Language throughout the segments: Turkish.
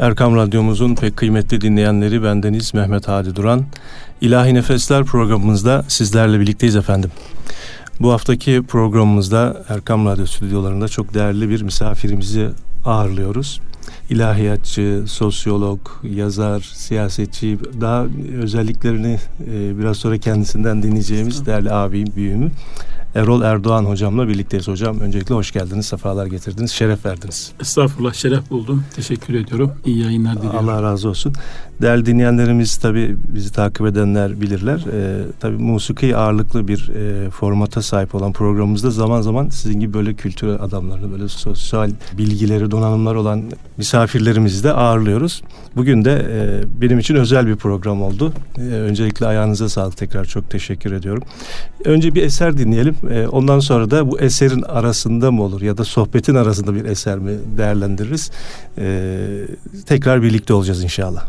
Erkam Radyomuzun pek kıymetli dinleyenleri bendeniz Mehmet Hadi Duran. İlahi Nefesler programımızda sizlerle birlikteyiz efendim. Bu haftaki programımızda Erkam Radyo stüdyolarında çok değerli bir misafirimizi ağırlıyoruz. İlahiyatçı, sosyolog, yazar, siyasetçi daha özelliklerini e, biraz sonra kendisinden dinleyeceğimiz değerli abim, büyüğümü Erol Erdoğan hocamla birlikteyiz hocam. Öncelikle hoş geldiniz, sefalar getirdiniz, şeref verdiniz. Estağfurullah, şeref buldum. Teşekkür ediyorum. İyi yayınlar diliyorum. Allah razı olsun. Değerli dinleyenlerimiz tabi bizi takip edenler bilirler. Ee, tabi musiki ağırlıklı bir e, formata sahip olan programımızda zaman zaman sizin gibi böyle kültür adamlarını, böyle sosyal bilgileri, donanımlar olan misafirlerimizi de ağırlıyoruz. Bugün de e, benim için özel bir program oldu. E, öncelikle ayağınıza sağlık tekrar çok teşekkür ediyorum. Önce bir eser dinleyelim. E, ondan sonra da bu eserin arasında mı olur ya da sohbetin arasında bir eser mi değerlendiririz. E, tekrar birlikte olacağız inşallah.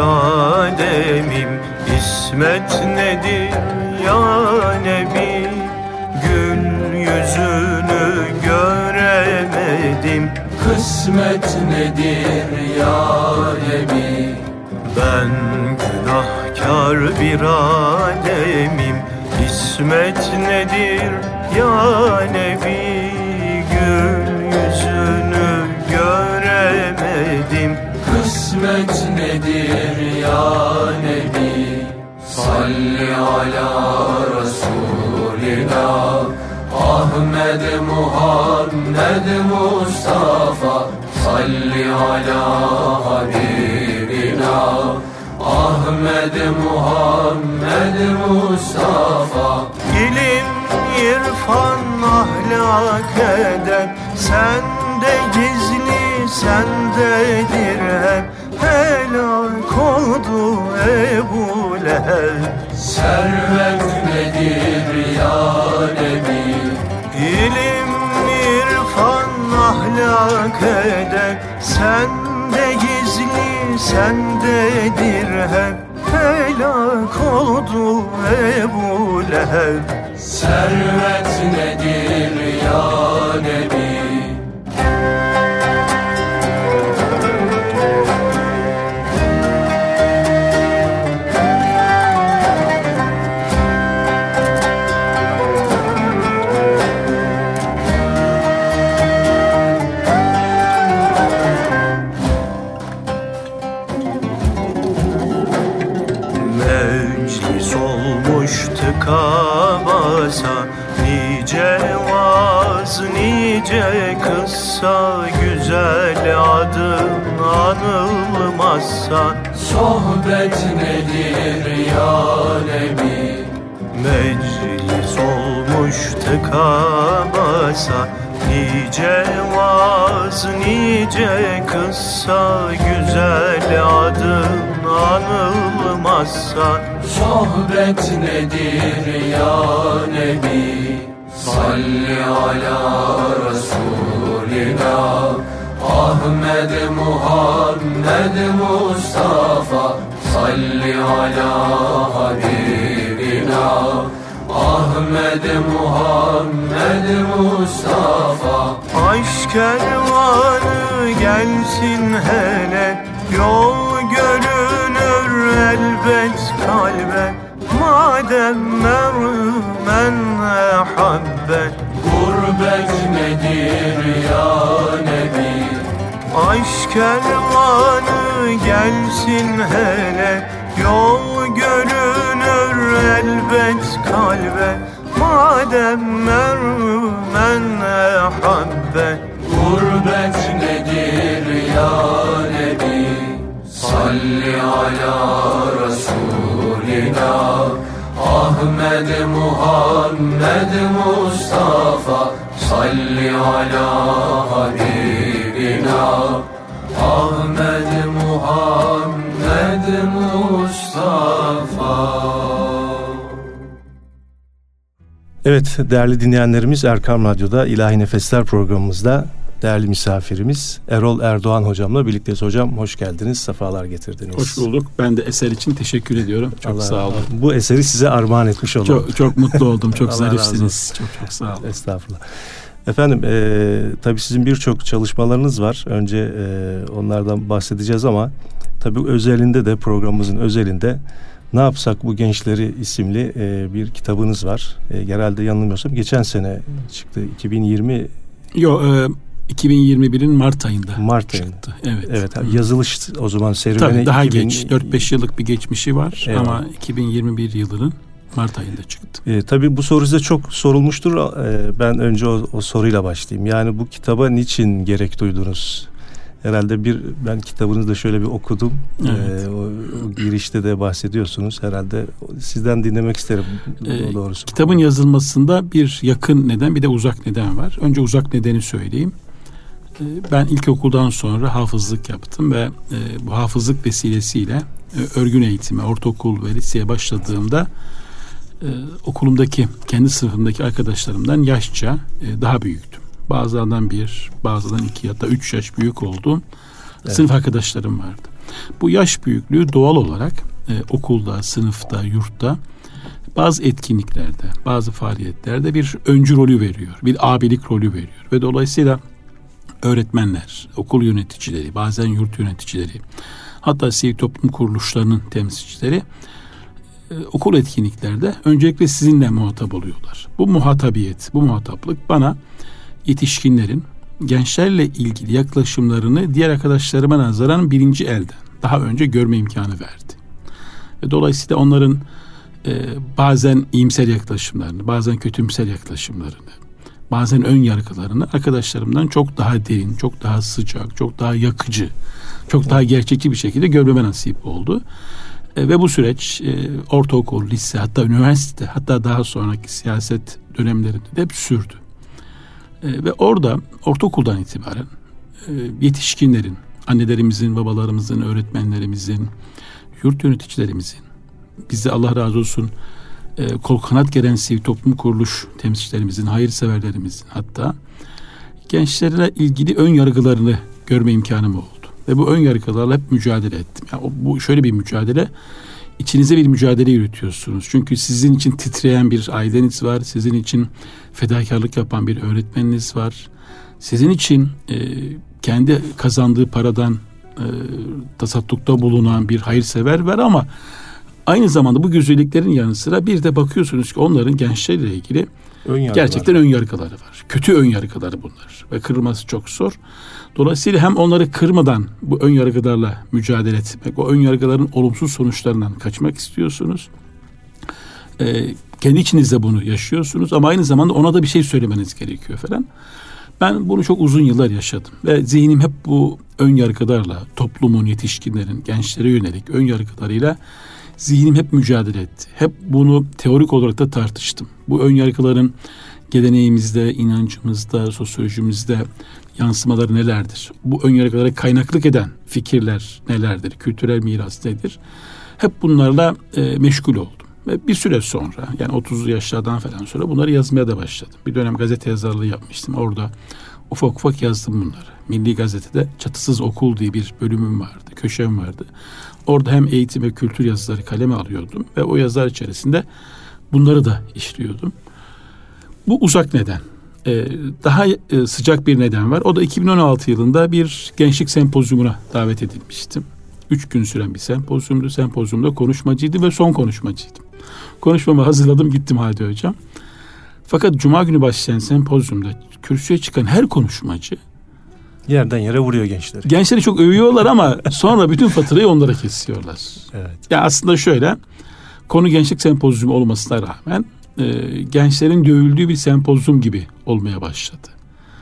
Ademim. İsmet nedir ya Nebi? Gül yüzünü göremedim. Kısmet nedir ya Nebi? Ben günahkar bir ademim. İsmet nedir ya Nebi kısmet nedir ya Nebi. Salli ala Resulina Ahmed Muhammed Mustafa. Salli ala Habibina. Ahmed Muhammed Mustafa. İlim, irfan, ahlak edep. Sende gizli, sendedir hep helak oldu Ebu Leheb. Servet nedir ya Nebi? İlim, irfan, ahlak edep Sende gizli, sendedir hep helak oldu Ebu Leheb. Servet nedir ya Nebi Sohbet nedir ya Nebi Meclis olmuş tıka basa Nice vaz, nice kıssa Güzel adın anılmazsa. Sohbet nedir ya Nebi Salli ala Resulina Ahmed Muhammed Mustafa Salli ala Habibina. Ahmed Muhammed Mustafa. Aşk kervanı gelsin hele Yol görünür elbet kalbe. Madem mermen ehabbe Aşk kervanı gelsin hele Yol görünür elbet kalbe. Madem mermen ehabbe Gurbet nedir ya Nebi? Salli ala Resulina Ahmed Muhammed Mustafa Salli ala Habibina Ahmed Muhammed Mustafa Evet değerli dinleyenlerimiz Erkam Radyo'da İlahi Nefesler programımızda değerli misafirimiz Erol Erdoğan hocamla birlikteyiz. Hocam hoş geldiniz, sefalar getirdiniz. Hoş bulduk. Ben de eser için teşekkür ediyorum. Çok Allah sağ olun. Bu eseri size armağan etmiş oldum. Çok, çok mutlu oldum. Çok zarifsiniz. Çok çok sağ olun. Estağfurullah. Efendim e, tabii sizin birçok çalışmalarınız var. Önce e, onlardan bahsedeceğiz ama tabii özelinde de programımızın özelinde ne yapsak bu gençleri isimli e, bir kitabınız var. E, genelde yanılmıyorsam geçen sene çıktı. 2020 Yok e, 2021'in Mart ayında Mart ayında. çıktı. Evet. Evet. Yazılış o zaman serüveni Tabii daha 2000... geç. 4-5 yıllık bir geçmişi var evet. ama 2021 yılının Mart ayında çıktı. E, tabii bu soru size çok sorulmuştur. E, ben önce o, o soruyla başlayayım. Yani bu kitaba niçin gerek duydunuz? Herhalde bir ben kitabınızı da şöyle bir okudum. Evet. Ee, o, o girişte de bahsediyorsunuz. Herhalde sizden dinlemek isterim ee, doğrusu. Kitabın yazılmasında bir yakın neden bir de uzak neden var. Önce uzak nedeni söyleyeyim. Ee, ben ilkokuldan sonra hafızlık yaptım ve e, bu hafızlık vesilesiyle e, örgün eğitimi, ortaokul ve liseye başladığımda e, okulumdaki kendi sınıfımdaki arkadaşlarımdan yaşça e, daha büyüktüm. Bazılardan bir, bazılardan iki ya da üç yaş büyük olduğum evet. sınıf arkadaşlarım vardı. Bu yaş büyüklüğü doğal olarak e, okulda, sınıfta, yurtta bazı etkinliklerde, bazı faaliyetlerde bir öncü rolü veriyor. Bir abilik rolü veriyor. Ve dolayısıyla öğretmenler, okul yöneticileri, bazen yurt yöneticileri, hatta sivil toplum kuruluşlarının temsilcileri okul etkinliklerde öncelikle sizinle muhatap oluyorlar. Bu muhatabiyet, bu muhataplık bana yetişkinlerin gençlerle ilgili yaklaşımlarını diğer arkadaşlarıma nazaran birinci elden daha önce görme imkanı verdi. Ve dolayısıyla onların e, bazen iyimser yaklaşımlarını, bazen kötümser yaklaşımlarını, bazen ön yargılarını arkadaşlarımdan çok daha derin, çok daha sıcak, çok daha yakıcı, çok daha gerçekçi bir şekilde görmeme nasip oldu. E, ve bu süreç e, ortaokul, lise hatta üniversite hatta daha sonraki siyaset dönemlerinde de hep sürdü. E, ve orada ortaokuldan itibaren yetişkinlerin, annelerimizin, babalarımızın, öğretmenlerimizin, yurt yöneticilerimizin, bize Allah razı olsun kol kanat gelen sivil toplum kuruluş temsilcilerimizin, hayırseverlerimizin hatta gençlerle ilgili ön yargılarını görme imkanım oldu. Ve bu ön yargılarla hep mücadele ettim. Yani bu şöyle bir mücadele, içinize bir mücadele yürütüyorsunuz. Çünkü sizin için titreyen bir aileniz var, sizin için fedakarlık yapan bir öğretmeniniz var. Sizin için e, kendi kazandığı paradan e, tasaddukta bulunan bir hayırsever var ama aynı zamanda bu güzelliklerin yanı sıra bir de bakıyorsunuz ki onların gençlerle ilgili ön gerçekten ön yargıları var. Kötü ön yargıları bunlar ve kırılması çok zor. Dolayısıyla hem onları kırmadan bu ön yargılarla mücadele etmek, o ön yargıların olumsuz sonuçlarından kaçmak istiyorsunuz. Ee, kendi içinizde bunu yaşıyorsunuz ama aynı zamanda ona da bir şey söylemeniz gerekiyor falan. Ben bunu çok uzun yıllar yaşadım ve zihnim hep bu ön yargılarla, toplumun, yetişkinlerin, gençlere yönelik ön yargılarıyla zihnim hep mücadele etti. Hep bunu teorik olarak da tartıştım. Bu ön yargıların geleneğimizde, inancımızda, sosyolojimizde yansımaları nelerdir? Bu ön yargılara kaynaklık eden fikirler nelerdir? Kültürel miras nedir? Hep bunlarla e, meşgul oldum. Ve bir süre sonra yani 30 yaşlardan falan sonra bunları yazmaya da başladım. Bir dönem gazete yazarlığı yapmıştım. Orada ufak ufak yazdım bunları. Milli Gazete'de Çatısız Okul diye bir bölümüm vardı, köşem vardı. Orada hem eğitim ve kültür yazıları kaleme alıyordum ve o yazılar içerisinde bunları da işliyordum. Bu uzak neden. Ee, daha e, sıcak bir neden var. O da 2016 yılında bir gençlik sempozyumuna davet edilmiştim. Üç gün süren bir sempozyumdu. Sempozyumda konuşmacıydı ve son konuşmacıydım. Konuşmamı hazırladım gittim Hadi Hocam. Fakat Cuma günü başlayan sempozyumda kürsüye çıkan her konuşmacı yerden yere vuruyor gençleri. Gençleri çok övüyorlar ama sonra bütün faturayı onlara kesiyorlar. Evet. Ya aslında şöyle konu gençlik sempozyumu olmasına rağmen e, gençlerin dövüldüğü bir sempozyum gibi olmaya başladı.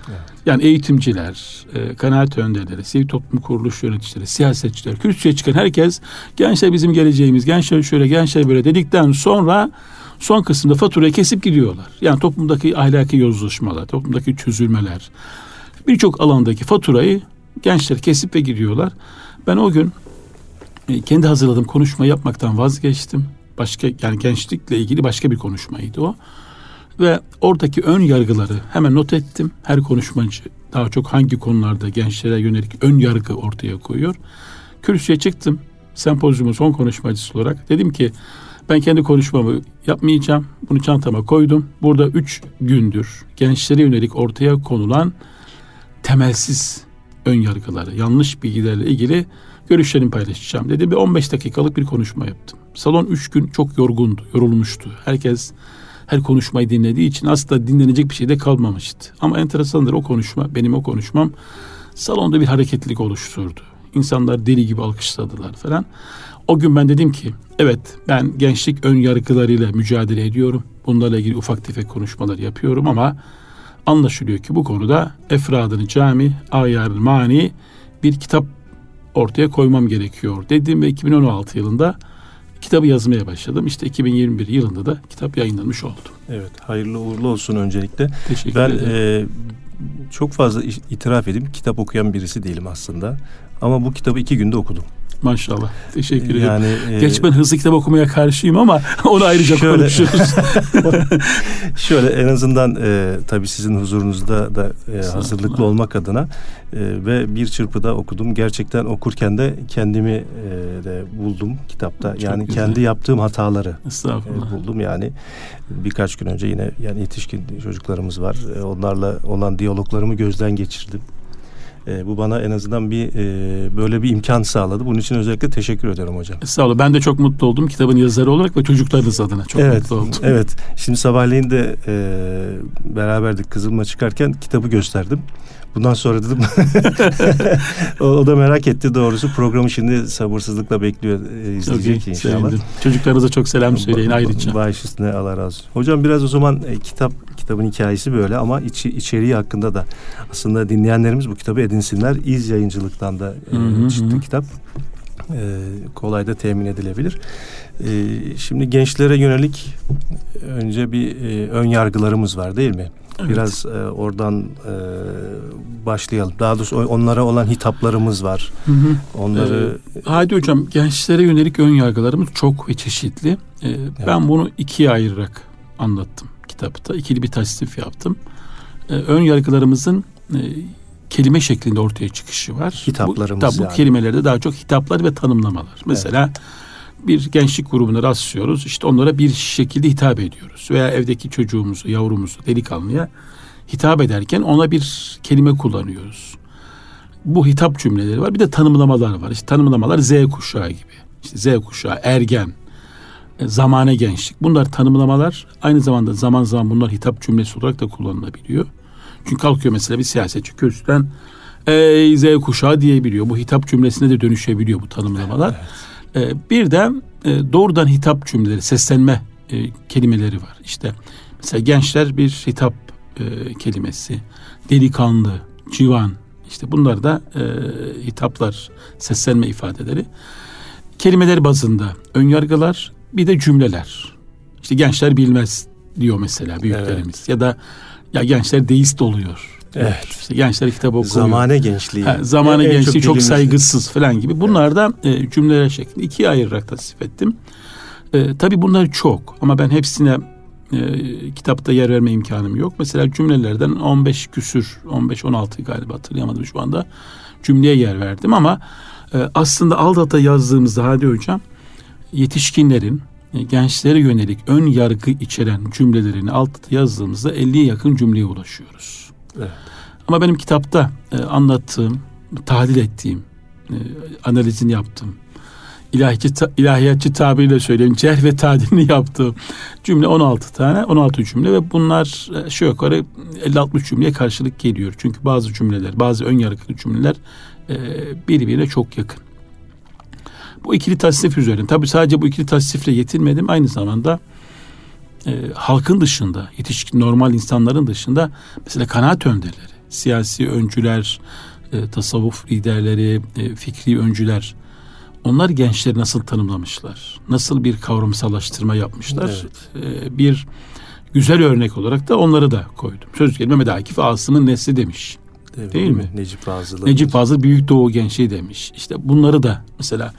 Evet. Yani eğitimciler, e, kanaat önderleri, sivil toplum kuruluş yöneticileri, siyasetçiler, kürsüye çıkan herkes gençler bizim geleceğimiz, gençler şöyle, gençler böyle dedikten sonra son kısımda faturayı kesip gidiyorlar. Yani toplumdaki ahlaki yozlaşmalar, toplumdaki çözülmeler, birçok alandaki faturayı gençler kesip ve gidiyorlar. Ben o gün e, kendi hazırladığım konuşma yapmaktan vazgeçtim. Başka yani gençlikle ilgili başka bir konuşmaydı o. Ve oradaki ön yargıları hemen not ettim. Her konuşmacı daha çok hangi konularda gençlere yönelik ön yargı ortaya koyuyor. Kürsüye çıktım. Sempozyumun son konuşmacısı olarak. Dedim ki ben kendi konuşmamı yapmayacağım. Bunu çantama koydum. Burada üç gündür gençlere yönelik ortaya konulan temelsiz ön yargıları, yanlış bilgilerle ilgili görüşlerimi paylaşacağım dedi. Bir 15 dakikalık bir konuşma yaptım. Salon üç gün çok yorgundu, yorulmuştu. Herkes her konuşmayı dinlediği için aslında dinlenecek bir şey de kalmamıştı. Ama enteresandır o konuşma, benim o konuşmam salonda bir hareketlilik oluşturdu. İnsanlar deli gibi alkışladılar falan. O gün ben dedim ki evet ben gençlik ön yargılarıyla mücadele ediyorum. Bunlarla ilgili ufak tefek konuşmalar yapıyorum ama anlaşılıyor ki bu konuda Efradın Cami, Ayar Mani bir kitap ortaya koymam gerekiyor dedim ve 2016 yılında kitabı yazmaya başladım. İşte 2021 yılında da kitap yayınlanmış oldu. Evet, hayırlı uğurlu olsun öncelikle. Teşekkür ben, ederim. e, çok fazla itiraf edeyim, kitap okuyan birisi değilim aslında. Ama bu kitabı iki günde okudum. Maşallah. Teşekkür ederim. Yani, e, Geç ben hızlı kitap okumaya karşıyım ama onu ayrıca Şöyle- konuşuruz. Şöyle en azından e, tabii sizin huzurunuzda da e, hazırlıklı olmak adına e, ve bir çırpıda okudum. Gerçekten okurken de kendimi e, de buldum kitapta. Çok yani güzel. kendi yaptığım hataları e, buldum. Yani birkaç gün önce yine yani yetişkin çocuklarımız var. E, onlarla olan diyaloglarımı gözden geçirdim. E, bu bana en azından bir e, böyle bir imkan sağladı. Bunun için özellikle teşekkür ederim hocam. Sağ olun. Ben de çok mutlu oldum kitabın yazarı olarak ve çocuklarınız adına çok evet, mutlu oldum. Evet. Şimdi sabahleyin de e, beraberdik kızımla çıkarken kitabı gösterdim. Bundan sonra dedim o, o da merak etti doğrusu programı şimdi sabırsızlıkla bekliyor e, izleyecek iyi, inşallah. sevindim. Çocuklarınıza çok selam söyleyin ayrıca. Baş üstüne Allah razı olsun. Hocam biraz o zaman e, kitap kitabın hikayesi böyle ama içi, içeriği hakkında da aslında dinleyenlerimiz bu kitabı edinsinler. İz yayıncılıktan da e, Hı hı çıktı hı. kitap. E, kolay da temin edilebilir. E, şimdi gençlere yönelik önce bir e, ön yargılarımız var değil mi? Evet. Biraz e, oradan e, başlayalım. Daha doğrusu onlara olan hitaplarımız var. Hı hı. Onları Hadi hocam gençlere yönelik ön yargılarımız çok ve çeşitli. Ee, Ben bunu ikiye ayırarak anlattım kitapta. İkili bir tasnif yaptım. Ee, ön yargılarımızın e, kelime şeklinde ortaya çıkışı var. Hitaplarımız bu, bu yani. kelimelerde daha çok hitaplar ve tanımlamalar. Mesela bir gençlik grubuna rastlıyoruz. İşte onlara bir şekilde hitap ediyoruz. Veya evdeki çocuğumuzu, yavrumuzu, delikanlıya hitap ederken ona bir kelime kullanıyoruz. Bu hitap cümleleri var. Bir de tanımlamalar var. İşte tanımlamalar Z kuşağı gibi. İşte Z kuşağı, ergen, e, zamane gençlik. Bunlar tanımlamalar. Aynı zamanda zaman zaman bunlar hitap cümlesi olarak da kullanılabiliyor. Çünkü kalkıyor mesela bir siyasetçi kürsüden ey Z kuşağı diyebiliyor. Bu hitap cümlesine de dönüşebiliyor bu tanımlamalar. E, bir de e, doğrudan hitap cümleleri, seslenme e, kelimeleri var. İşte mesela gençler bir hitap e, kelimesi, delikanlı, civan, işte bunlar da e, hitaplar, seslenme ifadeleri. Kelimeler bazında önyargılar, bir de cümleler. İşte gençler bilmez diyor mesela büyüklerimiz. Ya da ya gençler deist oluyor. Evet. İşte gençler kitap okuyor. zamane gençliği. Ha, zamanı En gençliği çok, bilinmiş- saygısız falan gibi. Bunlar da e, cümleler şeklinde ikiye ayırarak tasnif ettim. E, tabii bunlar çok ama ben hepsine e, kitapta yer verme imkanım yok. Mesela cümlelerden 15 küsür, 15-16 galiba hatırlayamadım şu anda cümleye yer verdim ama e, aslında Aldat'a yazdığımızda Hadi Hocam yetişkinlerin e, gençlere yönelik ön yargı içeren cümlelerini Aldat'a yazdığımızda 50'ye yakın cümleye ulaşıyoruz. Ama benim kitapta e, anlattığım, tahlil ettiğim, e, analizini yaptım. İlahiyatçı, ilahiyatçı tabiriyle söyleyeyim. Cerh ve tadilini yaptığım cümle 16 tane, 16 cümle ve bunlar e, şu yukarı 50-60 cümleye karşılık geliyor. Çünkü bazı cümleler, bazı ön yargılı cümleler e, birbirine çok yakın. Bu ikili tasnif üzerine. Tabii sadece bu ikili tasnifle yetinmedim. Aynı zamanda e, halkın dışında, yetişkin normal insanların dışında mesela kanaat önderleri, siyasi öncüler, e, tasavvuf liderleri, e, fikri öncüler onlar gençleri nasıl tanımlamışlar? Nasıl bir kavramsallaştırma yapmışlar? E, bir güzel örnek olarak da onları da koydum. Söz gelimi Mehmet Akif Asım'ın nesli demiş. Değil mi? Necip Fazıl'ın. Necip Fazıl Büyük Doğu Gençliği demiş. İşte bunları da mesela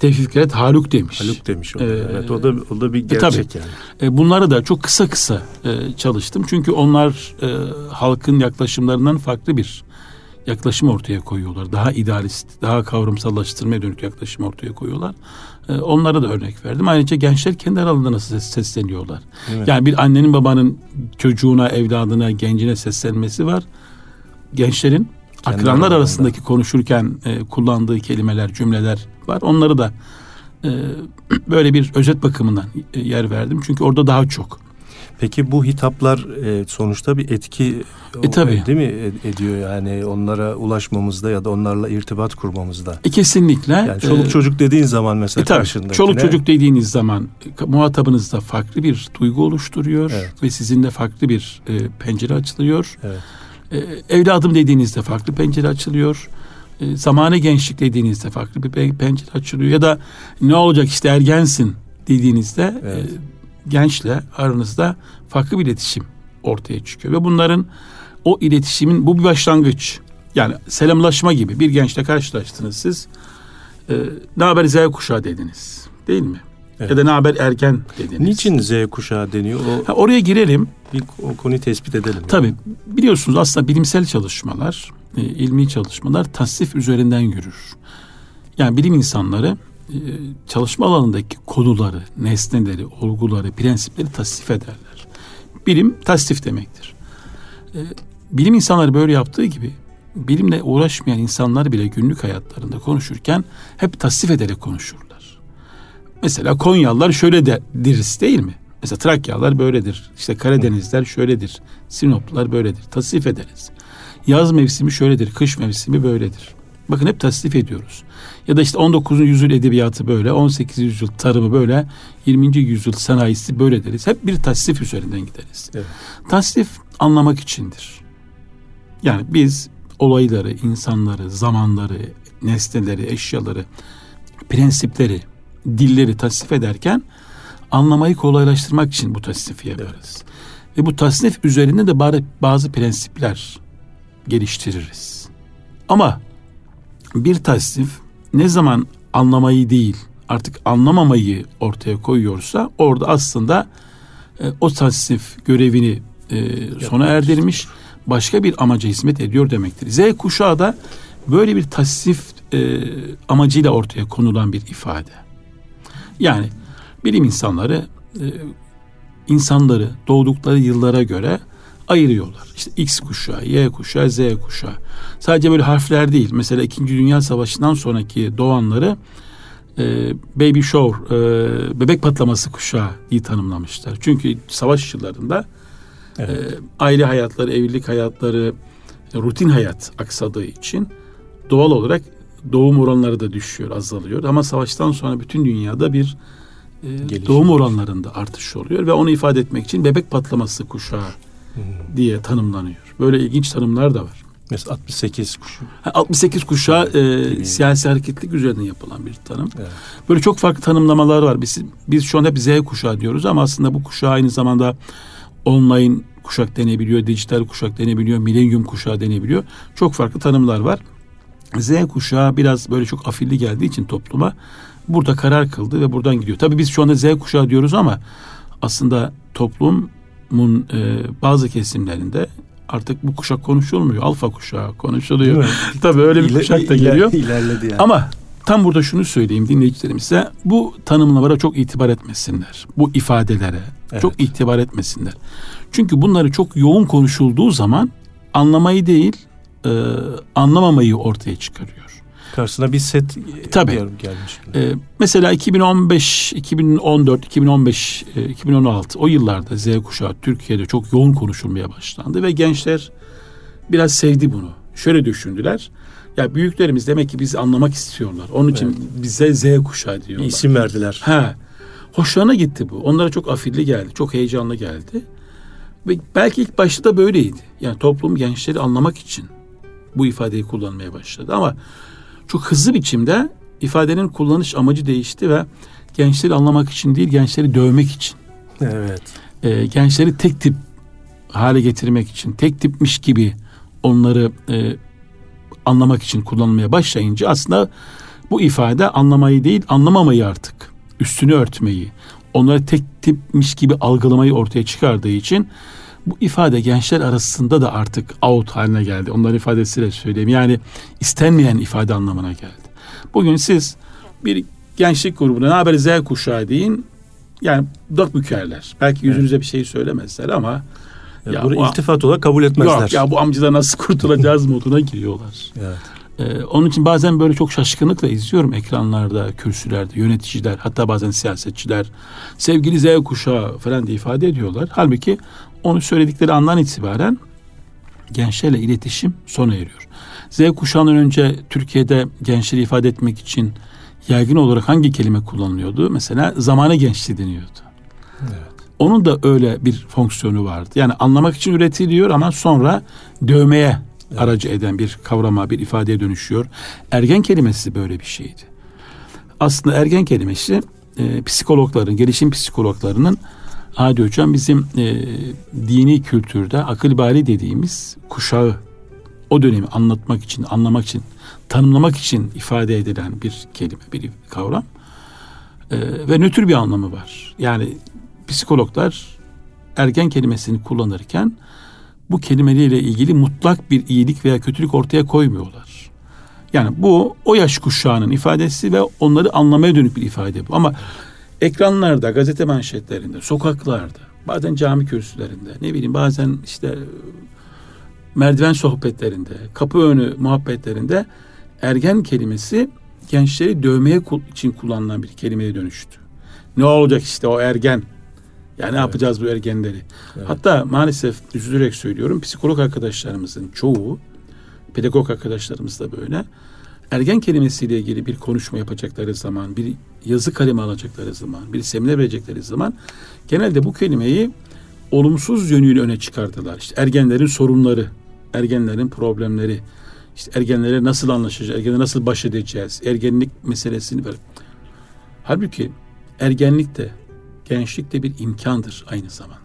Tevfik Fikret Haluk demiş. Haluk demiş o. Ee, evet o da o da bir e, tabii. gerçek yani. E, bunları da çok kısa kısa e, çalıştım. Çünkü onlar e, halkın yaklaşımlarından farklı bir yaklaşım ortaya koyuyorlar. Daha idealist, daha kavramsallaştırmaya dönük yaklaşım ortaya koyuyorlar. E, onlara da örnek verdim. Ayrıca gençler kendi aralarında nasıl ses- sesleniyorlar. Mi? Yani bir annenin babanın çocuğuna, evladına, gencine seslenmesi var. Gençlerin akranlar arasındaki konuşurken e, kullandığı kelimeler, cümleler var. Onları da e, böyle bir özet bakımından e, yer verdim. Çünkü orada daha çok. Peki bu hitaplar e, sonuçta bir etki E, tabii. değil mi ed- ediyor yani onlara ulaşmamızda ya da onlarla irtibat kurmamızda. E, kesinlikle. Yani çoluk e, çocuk dediğin zaman mesela E tabii, karşındakine çoluk çocuk dediğiniz zaman e, muhatabınızda farklı bir duygu oluşturuyor Evet. ve sizin de farklı bir e, pencere açılıyor. Evet. E, evladım dediğinizde farklı pencere açılıyor. E, zamanı gençlik dediğinizde farklı bir pe- pencere açılıyor. Ya da ne olacak işte ergensin dediğinizde Evet. e, gençle aranızda farklı bir iletişim ortaya çıkıyor. Ve bunların o iletişimin bu bir başlangıç. Yani selamlaşma gibi bir gençle karşılaştınız siz. E, ne haber Z kuşağı dediniz değil mi? Evet. Ya da ne haber erken dediniz. Niçin Z kuşağı deniyor? O Ha, oraya girelim. bir o konuyu tespit edelim. Tabii biliyorsunuz aslında bilimsel çalışmalar, e, ilmi çalışmalar tasnif üzerinden yürür. Yani bilim insanları e, çalışma alanındaki konuları, nesneleri, olguları, prensipleri tasnif ederler. Bilim tasnif demektir. E, bilim insanları böyle yaptığı gibi bilimle uğraşmayan insanlar bile günlük hayatlarında konuşurken hep tasnif ederek konuşurlar. Mesela Konyalılar şöyle de deriz değil mi? Mesela Trakyalılar böyledir. İşte Karadenizler şöyledir. Sinoplular böyledir. Tasnif ederiz. Yaz mevsimi şöyledir. Kış mevsimi böyledir. Bakın hep tasnif ediyoruz. Ya da işte 19. yüzyıl edebiyatı böyle, 18. yüzyıl tarımı böyle, 20. yüzyıl sanayisi böyle deriz. Hep bir tasnif üzerinden gideriz. Evet. Tasnif anlamak içindir. Yani biz olayları, insanları, zamanları, nesneleri, eşyaları, prensipleri, dilleri tasnif ederken anlamayı kolaylaştırmak için bu tasnifi yaparız. Ve bu tasnif üzerinde de bari bazı prensipler geliştiririz. Ama bir tasnif ne zaman anlamayı değil artık anlamamayı ortaya koyuyorsa orada aslında e, o tasnif görevini e, sona erdirmiş başka bir amaca hizmet ediyor demektir. Z kuşağı da böyle bir tasnif e, amacıyla ortaya konulan bir ifade. Yani bilim insanları e, insanları doğdukları yıllara göre ayırıyorlar. İşte X kuşağı, Y kuşağı, Z kuşağı. Sadece böyle harfler değil. Mesela İkinci Dünya Savaşı'ndan sonraki doğanları e, baby shower, e, bebek patlaması kuşağı diye tanımlamışlar. Çünkü savaş yıllarında Evet. e, aile hayatları, evlilik hayatları, rutin hayat aksadığı için doğal olarak doğum oranları da düşüyor, azalıyor. Ama savaştan sonra bütün dünyada bir e, Gelişim doğum oranlarında artış oluyor ve onu ifade etmek için bebek patlaması kuşağı Hmm. diye tanımlanıyor. Böyle ilginç tanımlar da var. Mesela 68 kuşu. Ha, 68 kuşağı e, siyasi hareketlik üzerinden yapılan bir tanım. Evet. Böyle çok farklı tanımlamalar var. Biz, biz şu an hep Z kuşağı diyoruz ama aslında bu kuşağı aynı zamanda online kuşak denebiliyor, dijital kuşak denebiliyor, milenyum kuşağı denebiliyor. Çok farklı tanımlar var. Z kuşağı biraz böyle çok afilli geldiği için topluma burada karar kıldı ve buradan gidiyor. Tabii biz şu anda Z kuşağı diyoruz ama aslında toplumun e, bazı kesimlerinde artık bu kuşak konuşulmuyor. Alfa kuşağı konuşuluyor. Mi? Tabii öyle bir İle- kuşak da iler- geliyor. ilerledi yani. Ama tam burada şunu söyleyeyim dinleyicilerimize. Bu tanımlamalara çok itibar etmesinler. Bu ifadelere Evet. çok itibar etmesinler. Çünkü bunları çok yoğun konuşulduğu zaman anlamayı değil e, anlamamayı ortaya çıkarıyor. Karşısına bir set Tabii. gel- gelmiş. E, mesela 2015, 2014, 2015, e, 2016 o yıllarda Z kuşağı Türkiye'de çok yoğun konuşulmaya başlandı ve gençler biraz sevdi bunu. Şöyle düşündüler. Ya büyüklerimiz demek ki bizi anlamak istiyorlar. Onun için bize Z kuşağı Bir diyorlar. isim verdiler. Ha. Hoşlarına gitti bu. Onlara çok afilli geldi. Çok heyecanlı geldi. Ve belki ilk başta da böyleydi. Yani toplum gençleri anlamak için bu ifadeyi kullanmaya başladı. Ama çok hızlı biçimde ifadenin kullanış amacı değişti ve gençleri anlamak için değil, gençleri dövmek için, Evet. e, gençleri tek tip hale getirmek için, tek tipmiş gibi onları e, anlamak için kullanmaya başlayınca aslında Bu ifade anlamayı değil anlamamayı artık üstünü örtmeyi, onları tek tipmiş gibi algılamayı ortaya çıkardığı için bu ifade gençler arasında da artık out haline geldi. Onların ifadesiyle söyleyeyim. Yani istenmeyen ifade anlamına geldi. Bugün siz bir gençlik grubuna ne haber Z kuşağı deyin. Yani dudak bükerler. Belki yüzünüze evet. bir şey söylemezler ama ya, ya bunu bu, iltifat olarak kabul etmezler. Yok ya bu amcadan nasıl kurtulacağız moduna giriyorlar. Evet. Ee, onun için bazen böyle çok şaşkınlıkla izliyorum ekranlarda, kürsülerde, yöneticiler, hatta bazen siyasetçiler sevgili Z kuşağı falan diye ifade ediyorlar. Halbuki onu söyledikleri andan itibaren gençlerle iletişim sona eriyor. Z kuşağından önce Türkiye'de gençleri ifade etmek için yaygın olarak hangi kelime kullanılıyordu? Mesela zamanı gençliği deniyordu. Evet. Onun da öyle bir fonksiyonu vardı. Yani anlamak için üretiliyor ama sonra dövmeye evet. aracı eden bir kavrama, bir ifadeye dönüşüyor. Ergen kelimesi böyle bir şeydi. Aslında ergen kelimesi e, psikologların, gelişim psikologlarının Hadi hocam bizim e, dini kültürde akıl bali dediğimiz kuşağı o dönemi anlatmak için, anlamak için, tanımlamak için ifade edilen bir kelime, bir kavram. E, ve nötr bir anlamı var. Yani psikologlar ergen kelimesini kullanırken bu kelimeleriyle ilgili mutlak bir iyilik veya kötülük ortaya koymuyorlar. Yani bu o yaş kuşağının ifadesi ve onları anlamaya dönük bir ifade bu. Ama ekranlarda, gazete manşetlerinde, sokaklarda, bazen cami kürsülerinde, ne bileyim bazen işte merdiven sohbetlerinde, kapı önü muhabbetlerinde ergen kelimesi gençleri dövmeye için kullanılan bir kelimeye dönüştü. Ne olacak işte o ergen? Yani evet. ne yapacağız bu ergenleri? Evet. Hatta maalesef üzülerek söylüyorum psikolog arkadaşlarımızın çoğu, pedagog arkadaşlarımız da böyle ergen kelimesiyle ilgili bir konuşma yapacakları zaman, bir yazı kalemi alacakları zaman, bir seminer verecekleri zaman genelde bu kelimeyi olumsuz yönüyle öne çıkardılar. İşte ergenlerin sorunları, ergenlerin problemleri, işte ergenlere nasıl anlaşacağız, ergenlere nasıl baş edeceğiz, ergenlik meselesini ver. Halbuki ergenlik de, gençlik de bir imkandır aynı zamanda.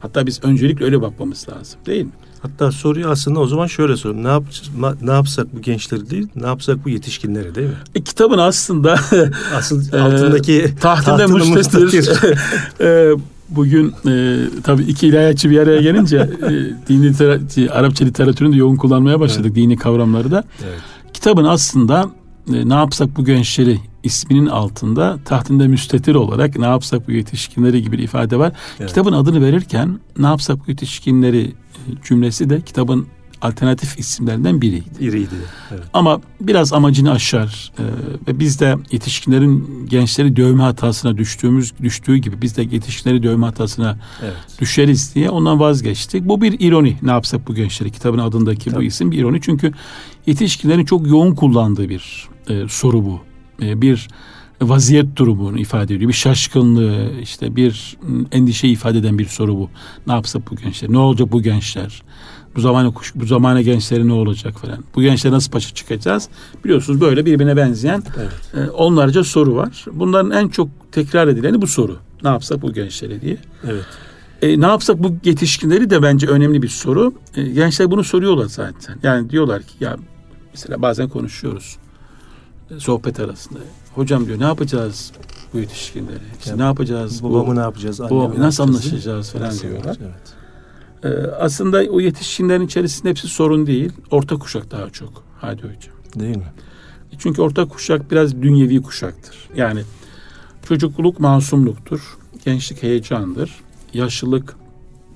Hatta biz öncelikle öyle bakmamız lazım değil mi? Hatta soruyu aslında o zaman şöyle sorayım. Ne yapacağız? Ne yapsak bu gençleri değil, ne yapsak bu yetişkinleri değil mi? E, kitabın aslında asıl altındaki e, tahtında müstetir. e, bugün e, tabii iki ilahiyatçı bir araya gelince e, dini literatür, Arapça literatürünü de yoğun kullanmaya başladık evet. dini kavramları da. Evet. Kitabın aslında e, ne yapsak bu gençleri isminin altında tahtında müstetir olarak ne yapsak bu yetişkinleri gibi bir ifade var. Evet. Kitabın adını verirken ne yapsak bu yetişkinleri e, cümlesi de kitabın alternatif isimlerinden biriydi. Biriydi. Evet. Ama biraz amacını aşar ee, ve biz de yetişkinlerin gençleri dövme hatasına düştüğümüz düştüğü gibi biz de yetişkinleri dövme hatasına evet. düşeriz diye ondan vazgeçtik. Bu bir ironi. Ne yapsak bu gençleri kitabın adındaki Tabii. bu isim bir ironi çünkü yetişkinlerin çok yoğun kullandığı bir e, soru bu. E, bir vaziyet durumunu ifade ediyor. Bir şaşkınlığı, işte bir endişe ifade eden bir soru bu. Ne yapsak bu gençler? Ne olacak bu gençler? Bu zamana bu zamana gençleri ne olacak falan. Bu gençler nasıl başa çıkacağız? Biliyorsunuz böyle birbirine benzeyen evet. e, onlarca soru var. Bunların en çok tekrar edileni bu soru. Ne yapsak bu gençlere diye. Evet. E, ne yapsak bu yetişkinleri de bence önemli bir soru. E, gençler bunu soruyorlar zaten. Yani diyorlar ki ya mesela bazen konuşuyoruz sohbet arasında. Hocam diyor ne yapacağız bu yetişkinleri? İşte yani, ne yapacağız? Babamı bu, ne yapacağız? Babamı nasıl anlaşacağız falan nasıl diyorlar. Evet. Ee, aslında o yetişkinlerin içerisinde hepsi sorun değil. Orta kuşak daha çok. Hadi hocam. Değil mi? Çünkü orta kuşak biraz dünyevi kuşaktır. Yani çocukluk masumluktur. Gençlik heyecandır. Yaşlılık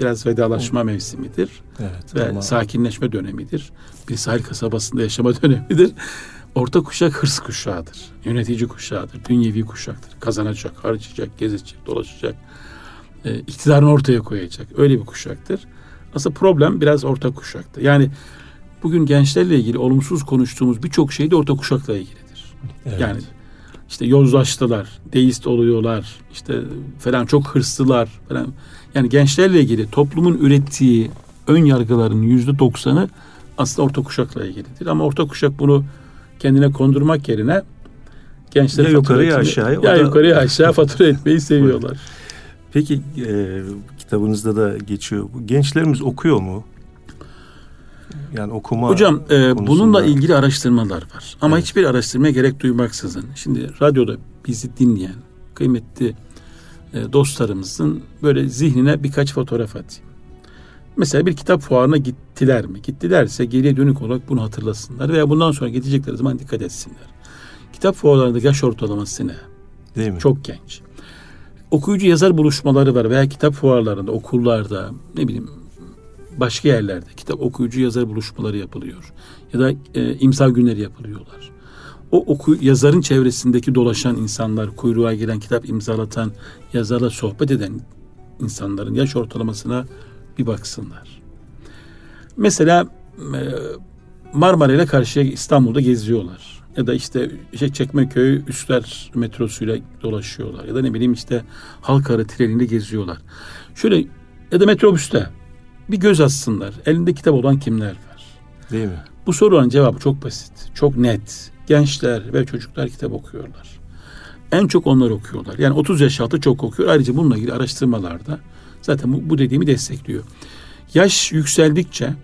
biraz vedalaşma mevsimidir. Evet, ve ama... sakinleşme dönemidir. Bir sahil kasabasında yaşama dönemidir. Orta kuşak hırs kuşağıdır. Yönetici kuşağıdır. Dünyevi kuşaktır. Kazanacak, harcayacak, gezecek, dolaşacak. E, iktidarını ortaya koyacak. Öyle bir kuşaktır. Aslında problem biraz orta kuşakta. Yani bugün gençlerle ilgili olumsuz konuştuğumuz birçok şey de orta kuşakla ilgilidir. Evet. Yani işte yozlaştılar, deist oluyorlar, işte falan çok hırslılar falan. Yani gençlerle ilgili toplumun ürettiği ön yargıların yüzde doksanı aslında orta kuşakla ilgilidir. Ama orta kuşak bunu kendine kondurmak yerine gençlere ya yukarıya aşağıya ya yukarıya aşağı fatura etmeyi seviyorlar. Peki e, kitabınızda da geçiyor. Gençlerimiz okuyor mu? Yani okuma Hocam e, konusunda- bununla ilgili araştırmalar var. Ama Evet. hiçbir araştırmaya gerek duymaksızın. Şimdi radyoda bizi dinleyen kıymetli e, dostlarımızın böyle zihnine birkaç fotoğraf atayım. Mesela bir kitap fuarına gittiler mi? Gittilerse geriye dönük olarak bunu hatırlasınlar veya bundan sonra gidecekleri zaman dikkat etsinler. Kitap fuarlarında yaş ortalaması ne? değil mi? Çok genç. Okuyucu yazar buluşmaları var veya kitap fuarlarında, okullarda, ne bileyim başka yerlerde kitap okuyucu yazar buluşmaları yapılıyor. Ya da e, imza günleri yapılıyorlar. O oku, yazarın çevresindeki dolaşan insanlar, kuyruğa giren kitap imzalatan, yazarla sohbet eden insanların yaş ortalamasına bir baksınlar. Mesela e, Marmara ile karşıya İstanbul'da geziyorlar. Ya da işte, işte Çekmeköy Üstler metrosuyla dolaşıyorlar. Ya da ne bileyim işte Halkarı treninde geziyorlar. Şöyle ya da metrobüste bir göz atsınlar. Elinde kitap olan kimler var? Değil mi? Bu soruların cevabı çok basit, çok net. Gençler ve çocuklar kitap okuyorlar. En çok onlar okuyorlar. Yani 30 yaş altı çok okuyor. Ayrıca bununla ilgili araştırmalarda zaten bu, bu dediğimi destekliyor. Yaş yükseldikçe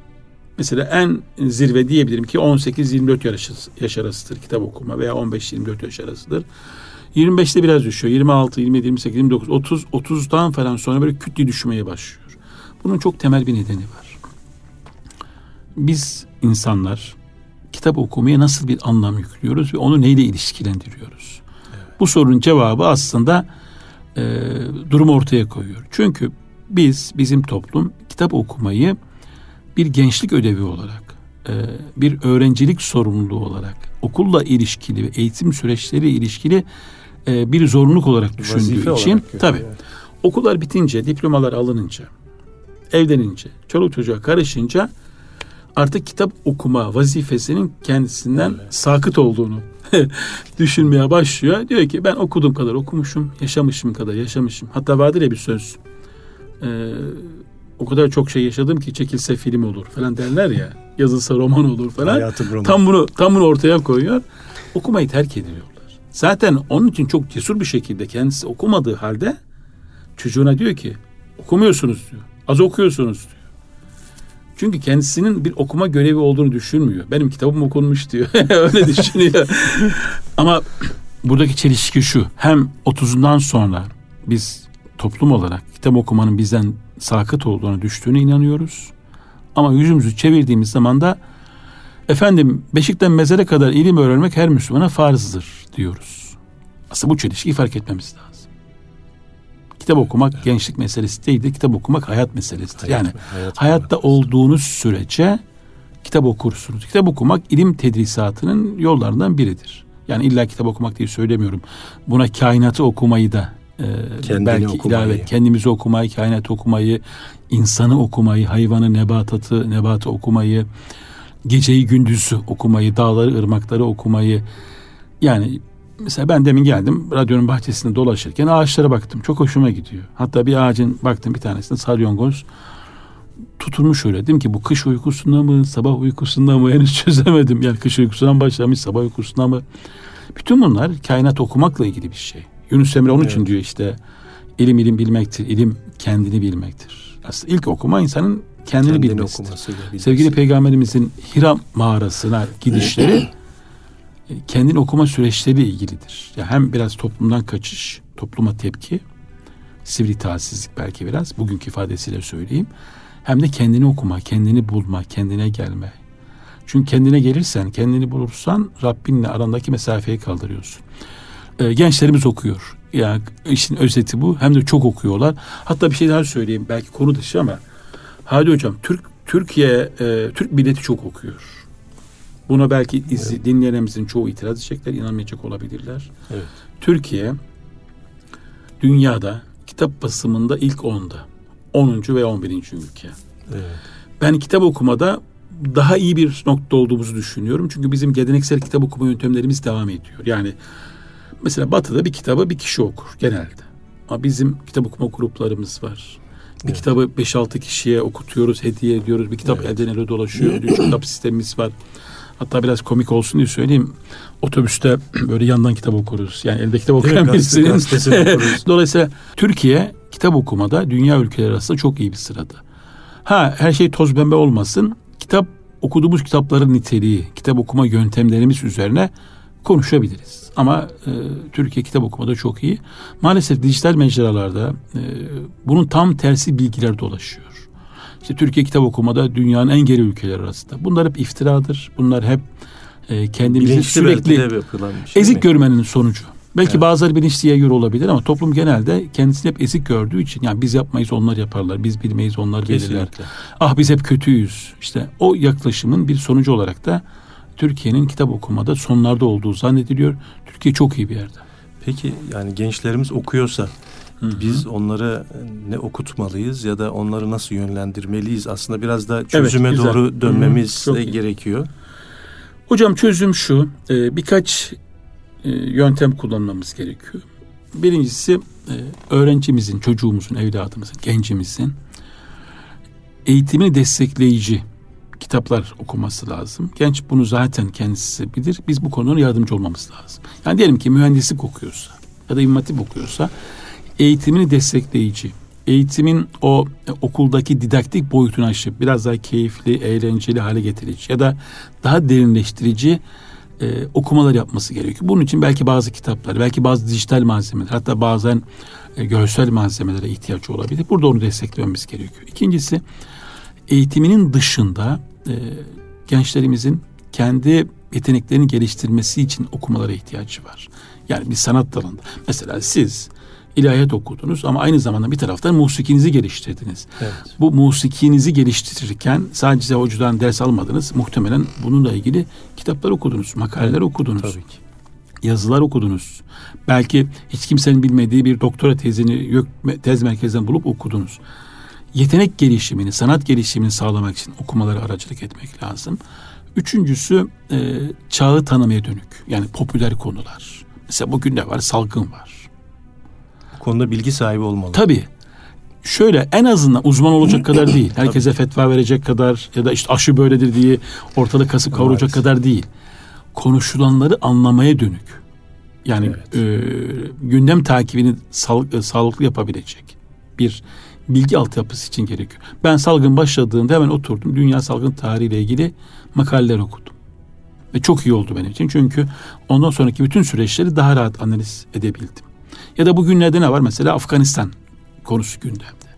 mesela en zirve diyebilirim ki 18-24 yaş, yaş arasıdır kitap okuma veya 15-24 yaş arasıdır. 25'te biraz düşüyor. 26, 27, 28, 29, 30, 30'dan falan sonra böyle kütle düşmeye başlıyor. Bunun çok temel bir nedeni var. Biz insanlar kitap okumaya nasıl bir anlam yüklüyoruz ve onu neyle ilişkilendiriyoruz? Bu sorunun cevabı aslında e, durumu ortaya koyuyor. Çünkü biz, bizim toplum kitap okumayı bir gençlik ödevi olarak, e, bir öğrencilik sorumluluğu olarak, okulla ilişkili ve eğitim süreçleri ilişkili e, bir zorunluluk olarak düşündüğü Vazife için olarak tabii evet. okullar bitince, diplomalar alınınca, evlenince, çoluk çocuğa karışınca artık kitap okuma vazifesinin kendisinden sakıt olduğunu düşünmeye başlıyor. Diyor ki ben okuduğum kadar okumuşum, yaşamışım kadar yaşamışım. Hatta vardır ya bir söz. Ee, o kadar çok şey yaşadım ki çekilse film olur falan derler ya. Yazılsa roman olur falan. Hayatı roman. Tam bunu tam bunu ortaya koyuyor. Okumayı terk ediyorlar. Zaten onun için çok cesur bir şekilde kendisi okumadığı halde çocuğuna diyor ki okumuyorsunuz diyor. Az okuyorsunuz diyor. Çünkü kendisinin bir okuma görevi olduğunu düşünmüyor. Benim kitabım okunmuş diyor. Öyle düşünüyor. Ama buradaki çelişki şu. Hem 30'undan sonra biz toplum olarak kitap okumanın bizden sakıt olduğunu düştüğüne inanıyoruz. Ama yüzümüzü çevirdiğimiz zaman da efendim beşikten mezara kadar ilim öğrenmek her Müslümana farzdır diyoruz. Aslında bu çelişkiyi fark etmemiz lazım. Kitap okumak gençlik meselesi değil de kitap okumak hayat meselesidir. Hayat- yani hayat hayatta manası. olduğunuz sürece kitap okursunuz. Kitap okumak ilim tedrisatının yollarından biridir. Yani illa kitap okumak diye söylemiyorum. Buna kainatı okumayı da Kendini belki okumayı. ilave kendimizi okumayı, kainatı okumayı, insanı okumayı, hayvanı, nebatatı, nebatı okumayı, geceyi gündüzü okumayı, dağları, ırmakları okumayı. Yani mesela ben demin geldim radyonun bahçesinde dolaşırken ağaçlara baktım. Çok hoşuma gidiyor. Hatta bir ağacın baktım bir tanesinde salyongoz tutulmuş öyle. Dedim ki bu kış uykusunda mı, sabah uykusunda mı henüz çözemedim. Yani kış uykusundan başlamış, sabah uykusunda mı? Bütün bunlar kainat okumakla ilgili bir şey. Yunus Emre onun için Evet. diyor işte ilim ilim bilmektir, ilim kendini bilmektir. Aslında ilk okuma insanın kendini, Kendini bilmesidir. bilmesi. Sevgili Peygamberimizin Hira mağarasına gidişleri e, kendini okuma süreçleri ilgilidir. Ya hem biraz toplumdan kaçış, topluma tepki, sivri talihsizlik belki biraz bugünkü ifadesiyle söyleyeyim. Hem de kendini okuma, kendini bulma, kendine gelme. Çünkü kendine gelirsen, kendini bulursan Rabbinle arandaki mesafeyi kaldırıyorsun. Ee, gençlerimiz okuyor. Yani işin özeti bu. Hem de çok okuyorlar. Hatta bir şey daha söyleyeyim. Belki konu dışı ama Hadi hocam Türk Türkiye e, Türk milleti çok okuyor. Buna belki izli, dinleyenlerimizin çoğu itiraz edecekler, inanmayacak olabilirler. Evet. Türkiye dünyada kitap basımında ilk 10'da. 10. ve 11. ülke. Evet. Ben kitap okumada daha iyi bir nokta olduğumuzu düşünüyorum. Çünkü bizim geleneksel kitap okuma yöntemlerimiz devam ediyor. Yani mesela Batı'da bir kitabı bir kişi okur genelde. Ama bizim kitap okuma gruplarımız var. Bir Evet. kitabı 5-6 kişiye okutuyoruz, hediye ediyoruz. Bir kitap Evet. elden ele dolaşıyor. Ödünç kitap sistemimiz var. Hatta biraz komik olsun diye söyleyeyim. Otobüste böyle yandan kitap okuruz. Yani elde kitap okuyan birisinin. Dolayısıyla Türkiye kitap okumada dünya ülkeleri arasında çok iyi bir sırada. Ha her şey toz pembe olmasın. Kitap okuduğumuz kitapların niteliği, kitap okuma yöntemlerimiz üzerine konuşabiliriz. Ama e, Türkiye kitap okumada çok iyi. Maalesef dijital mecralarda e, bunun tam tersi bilgiler dolaşıyor. İşte Türkiye kitap okumada dünyanın en geri ülkeler arasında. Bunlar hep iftiradır. Bunlar hep e, kendimizi Bilinçli sürekli şey ezik mi? görmenin sonucu. Belki Evet. bazıları bilinçliye göre olabilir ama toplum genelde kendisini hep ezik gördüğü için yani biz yapmayız onlar yaparlar, biz bilmeyiz onlar bilirler. Kesinlikle. Ah biz hep kötüyüz. İşte o yaklaşımın bir sonucu olarak da Türkiye'nin kitap okumada sonlarda olduğu zannediliyor. Türkiye çok iyi bir yerde. Peki yani gençlerimiz okuyorsa biz onları ne okutmalıyız ya da onları nasıl yönlendirmeliyiz? Aslında biraz da çözüme güzel. doğru dönmemiz Hı, çok de iyi. gerekiyor. Hocam çözüm şu. e, birkaç e, yöntem kullanmamız gerekiyor. Birincisi e, öğrencimizin, çocuğumuzun, evladımızın, gencimizin eğitimini destekleyici kitaplar okuması lazım. Genç bunu zaten kendisi bilir. Biz bu konuda yardımcı olmamız lazım. Yani diyelim ki mühendislik okuyorsa ya da İmam okuyorsa eğitimini destekleyici, eğitimin o okuldaki didaktik boyutunu aşıp biraz daha keyifli, eğlenceli hale getirici ya da daha derinleştirici e, okumalar yapması gerekiyor. Bunun için belki bazı kitaplar, belki bazı dijital malzemeler, hatta bazen e, görsel malzemelere ihtiyaç olabilir. Burada onu desteklememiz gerekiyor. İkincisi eğitiminin dışında e, gençlerimizin kendi yeteneklerini geliştirmesi için okumalara ihtiyacı var. Yani bir sanat dalında. Mesela siz ilahiyat okudunuz ama aynı zamanda bir taraftan musikinizi geliştirdiniz. Evet. Bu musikinizi geliştirirken sadece hocadan ders almadınız. Muhtemelen bununla ilgili kitaplar okudunuz, makaleler okudunuz, Tabii ki. yazılar okudunuz. Belki hiç kimsenin bilmediği bir doktora tezini tez merkezinden bulup okudunuz. Yetenek gelişimini, sanat gelişimini sağlamak için okumalara aracılık etmek lazım. Üçüncüsü e, çağı tanımaya dönük. Yani popüler konular. Mesela bugün ne var? Salgın var. Bu konuda bilgi sahibi olmalı. Tabii. Şöyle en azından uzman olacak kadar değil. Herkese fetva verecek kadar ya da işte aşı böyledir diye ortalık kasıp kavuracak Maalesef. kadar değil. Konuşulanları anlamaya dönük. Yani Evet. e, gündem takibini e, sağlıklı yapabilecek bir bilgi altyapısı için gerekiyor. Ben salgın başladığında hemen oturdum. Dünya salgın tarihiyle ilgili makaleler okudum. Ve çok iyi oldu benim için. Çünkü ondan sonraki bütün süreçleri daha rahat analiz edebildim. Ya da bugünlerde ne var? Mesela Afganistan konusu gündemde.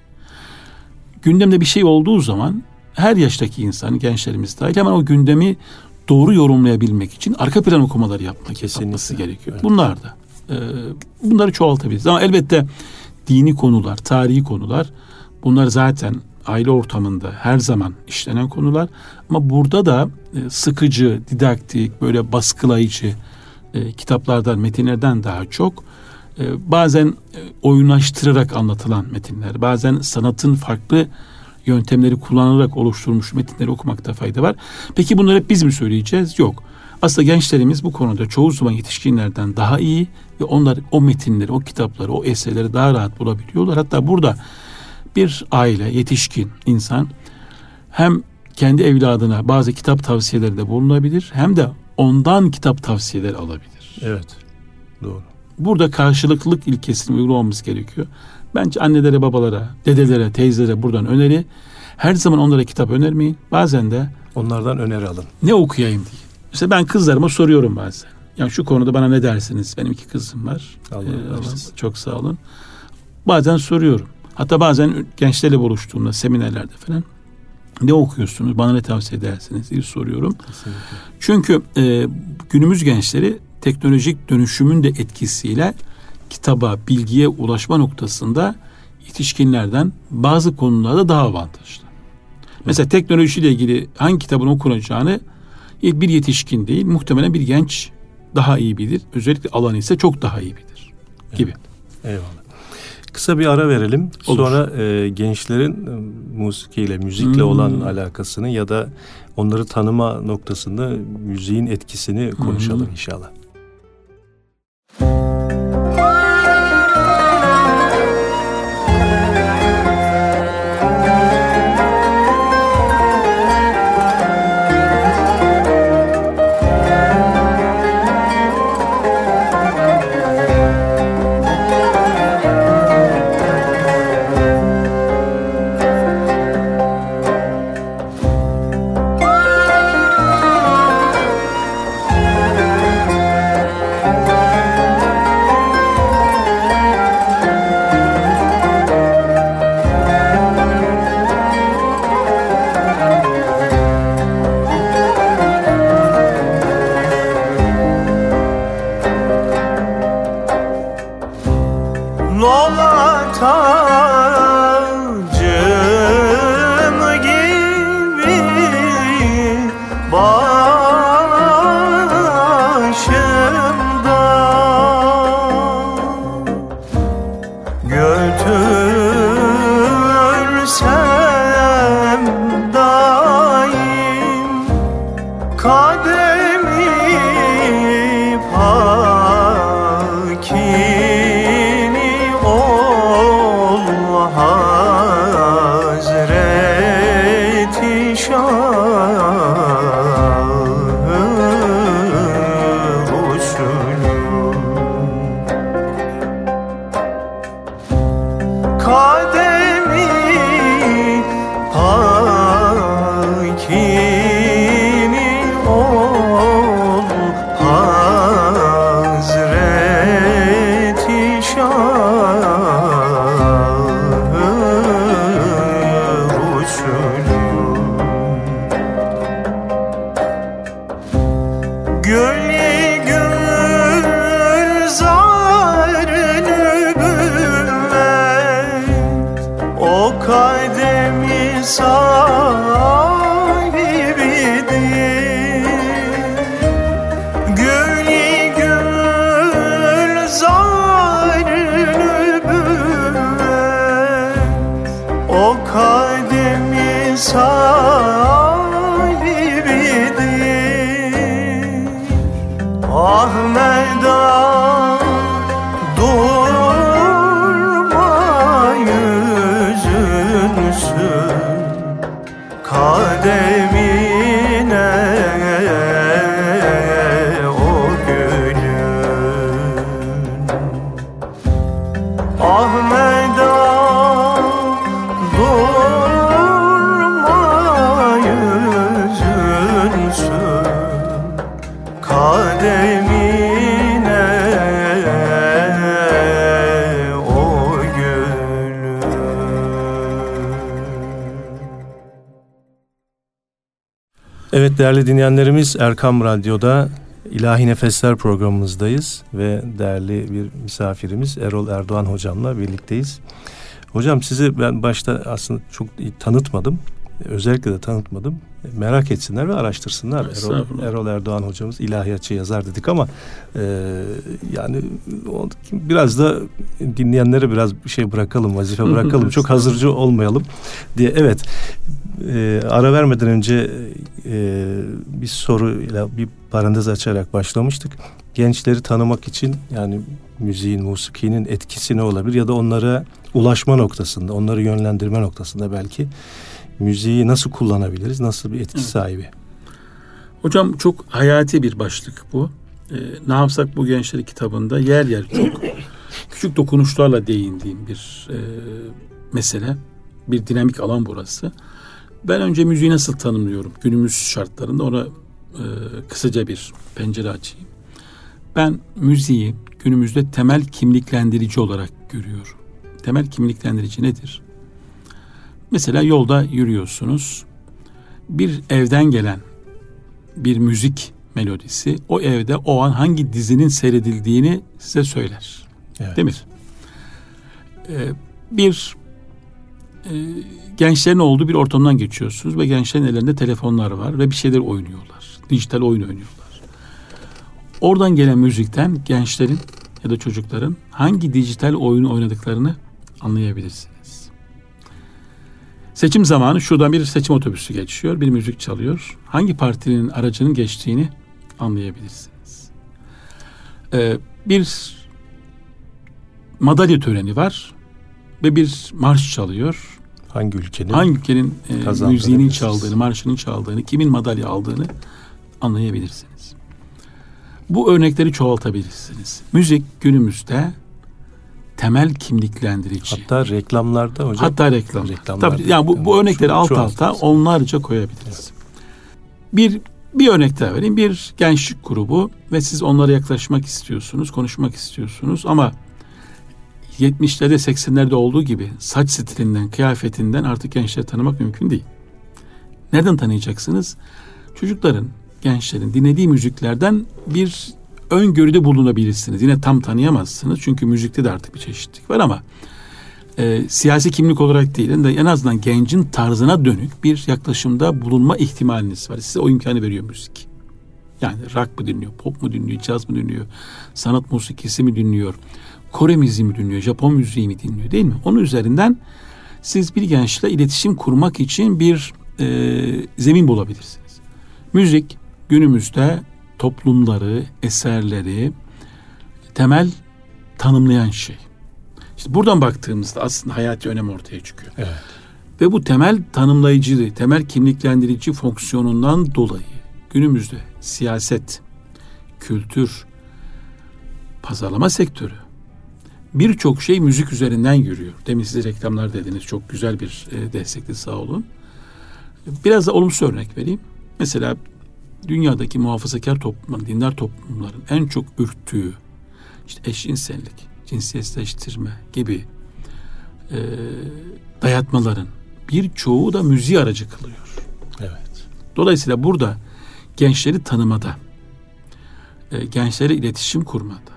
Gündemde bir şey olduğu zaman her yaştaki insan, gençlerimiz dahil hemen o gündemi doğru yorumlayabilmek için arka plan okumaları yapmak Kesinlikle. yapması gerekiyor. Evet. Bunlar da. e, bunları çoğaltabiliriz. Ama elbette dini konular, tarihi konular bunlar zaten aile ortamında her zaman işlenen konular. Ama burada da e, sıkıcı, didaktik, böyle baskılayıcı e, kitaplardan, metinlerden daha çok e, bazen oyunlaştırarak anlatılan metinler, bazen sanatın farklı yöntemleri kullanılarak oluşturulmuş metinleri okumakta fayda var. Peki bunları hep biz mi söyleyeceğiz? Yok. Aslında gençlerimiz bu konuda çoğu zaman yetişkinlerden daha iyi ve onlar o metinleri, o kitapları, o eserleri daha rahat bulabiliyorlar. Hatta burada bir aile, yetişkin insan hem kendi evladına bazı kitap tavsiyelerinde bulunabilir hem de ondan kitap tavsiyeleri alabilir. Evet. Doğru. Burada karşılıklılık ilkesini uygulamamız gerekiyor. Bence annelere, babalara, dedelere, teyzelere buradan öneri. Her zaman onlara kitap önermeyin. Bazen de Onlardan öneri alın. ne okuyayım diye. Mesela ben kızlarıma soruyorum bazen. Ya şu konuda bana ne dersiniz? Benim iki kızım var. Allah Ee, çok sağ olun. Bazen soruyorum. Hatta bazen gençlerle buluştuğumda seminerlerde falan ne okuyorsunuz? Bana ne tavsiye edersiniz diye soruyorum. Kesinlikle. Çünkü e, günümüz gençleri teknolojik dönüşümün de etkisiyle kitaba, bilgiye ulaşma noktasında yetişkinlerden bazı konularda daha avantajlı. Mesela teknolojiyle ilgili hangi kitabın okunacağını bir yetişkin değil, muhtemelen bir genç daha iyi bilir. Özellikle alanı ise çok daha iyi bilir gibi. Eyvallah. Kısa bir ara verelim. Olur. Sonra e, gençlerin e, musikiyle, müzikle Hmm. olan alakasını ya da onları tanıma noktasında müziğin etkisini konuşalım Hmm. inşallah. Evet değerli dinleyenlerimiz Erkam Radyo'da İlahi Nefesler programımızdayız ve değerli bir misafirimiz Erol Erdoğan hocamla birlikteyiz. Hocam sizi ben başta aslında çok tanıtmadım. Özellikle de tanıtmadım. Merak etsinler ve araştırsınlar. Erol, Erol Erdoğan hocamız ilahiyatçı yazar dedik ama e, yani o, biraz da dinleyenlere biraz bir şey bırakalım, vazife bırakalım. çok hazırcı olmayalım diye. Evet e, ara vermeden önce e, bir soruyla bir parantez açarak başlamıştık. Gençleri tanımak için yani müziğin, musikinin etkisi ne olabilir ya da onlara ulaşma noktasında, onları yönlendirme noktasında belki müziği nasıl kullanabiliriz, nasıl bir etki evet. sahibi? Hocam çok hayati bir başlık bu. Ee, ne yapsak bu gençler kitabında yer yer çok küçük dokunuşlarla değindiğim bir e, mesele. Bir dinamik alan burası. Ben önce müziği nasıl tanımlıyorum günümüz şartlarında ona e, kısaca bir pencere açayım. Ben müziği günümüzde temel kimliklendirici olarak görüyorum. Temel kimliklendirici nedir? Mesela yolda yürüyorsunuz. Bir evden gelen bir müzik melodisi o evde o an hangi dizinin seyredildiğini size söyler. Evet. Değil mi? Ee, bir e, gençlerin olduğu bir ortamdan geçiyorsunuz ve gençlerin ellerinde telefonlar var ve bir şeyler oynuyorlar. Dijital oyun oynuyorlar. Oradan gelen müzikten gençlerin ya da çocukların hangi dijital oyunu oynadıklarını anlayabilirsiniz. Seçim zamanı şuradan bir seçim otobüsü geçiyor, bir müzik çalıyor. Hangi partinin aracının geçtiğini anlayabilirsiniz. Ee, bir madalya töreni var ve bir marş çalıyor. Hangi ülkenin? Hangi ülkenin e, müziğinin çaldığını, marşının çaldığını, kimin madalya aldığını anlayabilirsiniz. Bu örnekleri çoğaltabilirsiniz. Müzik günümüzde temel kimliklendirici. Hatta reklamlarda hocam. Hatta reklam. Reklamlarda. Tabii yani bu, bu örnekleri alt alta onlarca koyabiliriz. Evet. Bir bir örnek daha vereyim. Bir gençlik grubu ve siz onlara yaklaşmak istiyorsunuz, konuşmak istiyorsunuz ama 70'lerde 80'lerde olduğu gibi saç stilinden, kıyafetinden artık gençleri tanımak mümkün değil. Nereden tanıyacaksınız? Çocukların, gençlerin dinlediği müziklerden bir öngörüde bulunabilirsiniz. Yine tam tanıyamazsınız çünkü müzikte de artık bir çeşitlilik var ama e, siyasi kimlik olarak değil de en azından gencin tarzına dönük bir yaklaşımda bulunma ihtimaliniz var. Size o imkanı veriyor müzik. Yani rock mı dinliyor, pop mu dinliyor, caz mı dinliyor, sanat musikisi mi dinliyor, Kore müziği mi dinliyor, Japon müziği mi dinliyor değil mi? Onun üzerinden siz bir gençle iletişim kurmak için bir e, zemin bulabilirsiniz. Müzik günümüzde toplumları, eserleri temel tanımlayan şey. İşte buradan baktığımızda aslında hayati önem ortaya çıkıyor. Evet. Ve bu temel tanımlayıcı, temel kimliklendirici fonksiyonundan dolayı günümüzde siyaset, kültür, pazarlama sektörü birçok şey müzik üzerinden yürüyor. Demin size reklamlar dediniz. Çok güzel bir e, destekli sağ olun. Biraz da olumsuz örnek vereyim. Mesela dünyadaki muhafazakar toplumların, dindar toplumların en çok ürktüğü işte eşcinsellik, cinsiyetleştirme gibi e, dayatmaların birçoğu da müziği aracı kılıyor. Evet. Dolayısıyla burada gençleri tanımada, e, gençlere iletişim kurmada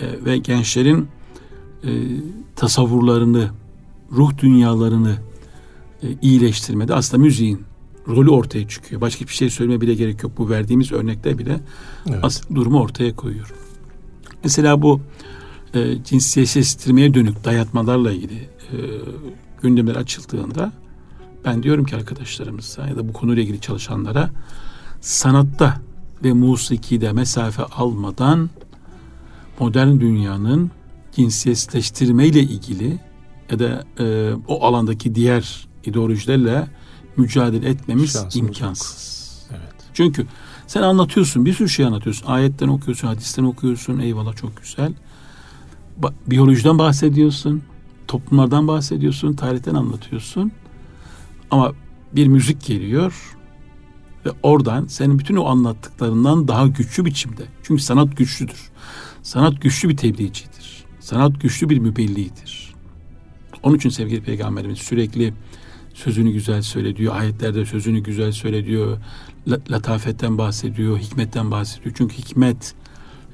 e, ve gençlerin e, tasavvurlarını, ruh dünyalarını e, iyileştirmede aslında müziğin rolü ortaya çıkıyor. Başka bir şey söyleme bile gerek yok. Bu verdiğimiz örnekte bile Evet. asıl durumu ortaya koyuyor. Mesela bu e, cinsiyetsizleştirmeye dönük dayatmalarla ilgili e, gündemler açıldığında ben diyorum ki arkadaşlarımıza ya da bu konuyla ilgili çalışanlara sanatta ve musikide mesafe almadan modern dünyanın cinsiyetsizleştirmeyle ilgili ya da e, o alandaki diğer ideolojilerle mücadele etmemiz Şansımız imkansız. Evet. Çünkü sen anlatıyorsun, bir sürü şey anlatıyorsun. Ayetten okuyorsun, hadisten okuyorsun. Eyvallah çok güzel. Ba- biyolojiden bahsediyorsun, toplumlardan bahsediyorsun, tarihten anlatıyorsun. Ama bir müzik geliyor ve oradan senin bütün o anlattıklarından daha güçlü biçimde. Çünkü sanat güçlüdür. Sanat güçlü bir tebliğcidir. Sanat güçlü bir mübelliğidir. Onun için sevgili peygamberimiz sürekli sözünü güzel söylediyor. Ayetlerde sözünü güzel söylediyor. La- Latafetten bahsediyor, hikmetten bahsediyor. Çünkü hikmet,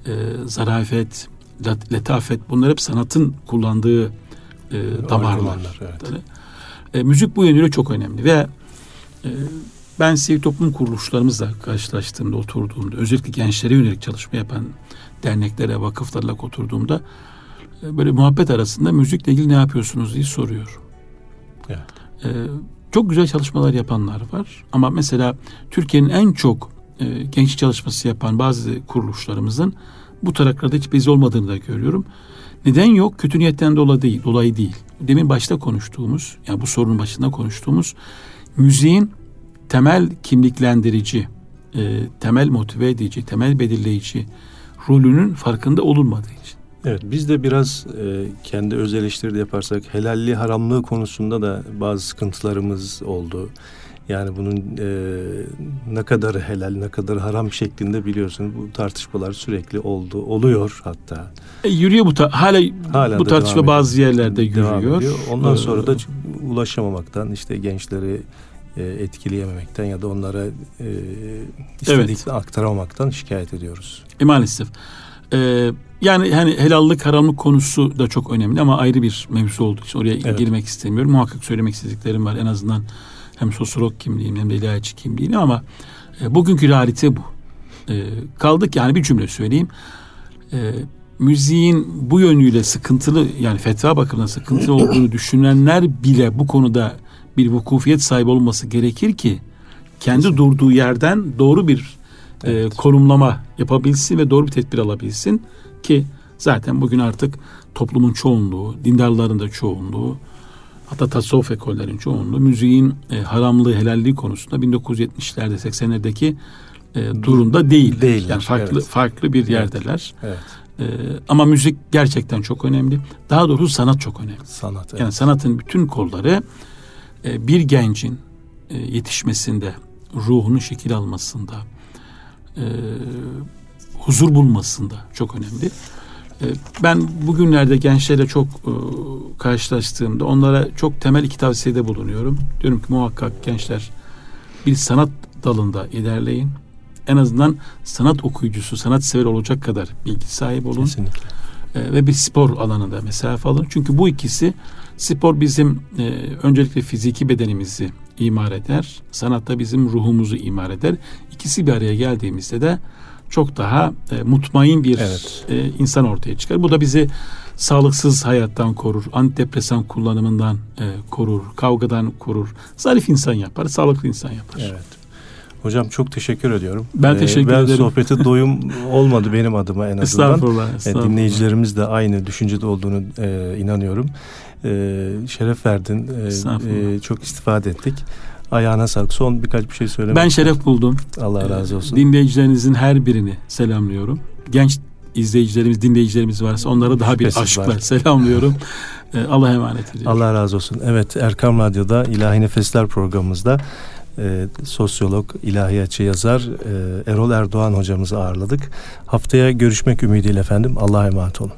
e, zarafet, letafet bunlar hep sanatın kullandığı e, damarlar. Evet. E, müzik bu yönüyle çok önemli ve e, ben sivil toplum kuruluşlarımızla karşılaştığımda, oturduğumda, özellikle gençlere yönelik çalışma yapan derneklere, vakıflarla oturduğumda böyle muhabbet arasında müzikle ilgili ne yapıyorsunuz diye soruyor. Evet. E, çok güzel çalışmalar yapanlar var ama mesela Türkiye'nin en çok e, genç çalışması yapan bazı kuruluşlarımızın bu taraklarda hiç bez olmadığını da görüyorum. Neden yok? Kötü niyetten dolayı değil, dolayı değil. Demin başta konuştuğumuz, yani bu sorunun başında konuştuğumuz müziğin temel kimliklendirici, e, temel motive edici, temel belirleyici rolünün farkında olunmadığı için. Evet biz de biraz e, kendi öz eleştiri de yaparsak helalli haramlığı konusunda da bazı sıkıntılarımız oldu. Yani bunun e, ne kadar helal ne kadar haram şeklinde biliyorsunuz bu tartışmalar sürekli oldu oluyor hatta. E, yürüyor bu ta- hala, Hala bu tartışma bazı yerlerde yürüyor. Ondan Ee, sonra da ulaşamamaktan işte gençleri e, etkileyememekten ya da onlara e, istediklerini aktaramamaktan şikayet ediyoruz. E, maalesef. E, yani hani helallik haramlık konusu da çok önemli ama ayrı bir mevzu olduğu için oraya Evet. girmek istemiyorum. Muhakkak söylemek istediklerim var en azından hem sosyolog kimliğim hem de ilahiyatçı kimliğim ama e, bugünkü realite bu. E, kaldık yani bir cümle söyleyeyim. E, müziğin bu yönüyle sıkıntılı yani fetva bakımından sıkıntılı olduğunu düşünenler bile bu konuda bir vukufiyet sahibi olması gerekir ki kendi durduğu yerden doğru bir e, Evet. konumlama yapabilsin ve doğru bir tedbir alabilsin ki zaten bugün artık toplumun çoğunluğu, dindarların da çoğunluğu, hatta tasavvuf ekollerin çoğunluğu müziğin e, haramlığı, helalliği konusunda 1970'lerde, 80'lerdeki e, durumda değil. Değiller, Yani farklı evet. farklı bir yerdeler. Evet. E, ama müzik gerçekten çok önemli. Daha doğrusu sanat çok önemli. Sanat. Evet. Yani sanatın bütün kolları e, bir gencin e, yetişmesinde, ruhunun şekil almasında, e, huzur bulmasında çok önemli. E, ben bugünlerde gençlerle çok e, karşılaştığımda onlara çok temel iki tavsiyede bulunuyorum. Diyorum ki muhakkak gençler bir sanat dalında ilerleyin. en azından sanat okuyucusu, sanat sever olacak kadar bilgi sahibi olun. Kesinlikle. E, ve bir spor alanında mesafe alın. Çünkü bu ikisi spor bizim e, öncelikle fiziki bedenimizi imar eder. Sanatta bizim ruhumuzu imar eder. İkisi bir araya geldiğimizde de çok daha e, mutmain bir Evet. e, insan ortaya çıkar. Bu da bizi sağlıksız hayattan korur, antidepresan kullanımından e, korur, kavgadan korur. Zarif insan yapar, sağlıklı insan yapar. Evet. Hocam çok teşekkür ediyorum. Ben teşekkür ben ederim. sohbete doyum olmadı benim adıma en azından. Estağfurullah, E, estağfurullah. dinleyicilerimiz de aynı düşüncede olduğunu e, inanıyorum. E, şeref verdin. E, Estağfurullah. e, çok istifade ettik. Ayağına sağlık. Son birkaç bir şey söylemek Ben şeref buldum. Allah razı Ee, olsun. Dinleyicilerinizin her birini selamlıyorum. Genç izleyicilerimiz, dinleyicilerimiz varsa onlara daha bir Şüphesiz aşkla var. selamlıyorum. Ee, Allah'a emanet ediyorum. Allah razı olsun. Evet Erkam Radyo'da İlahi Nefesler programımızda e, sosyolog, ilahiyatçı yazar e, Erol Erdoğan hocamızı ağırladık. Haftaya görüşmek ümidiyle efendim. Allah'a emanet olun.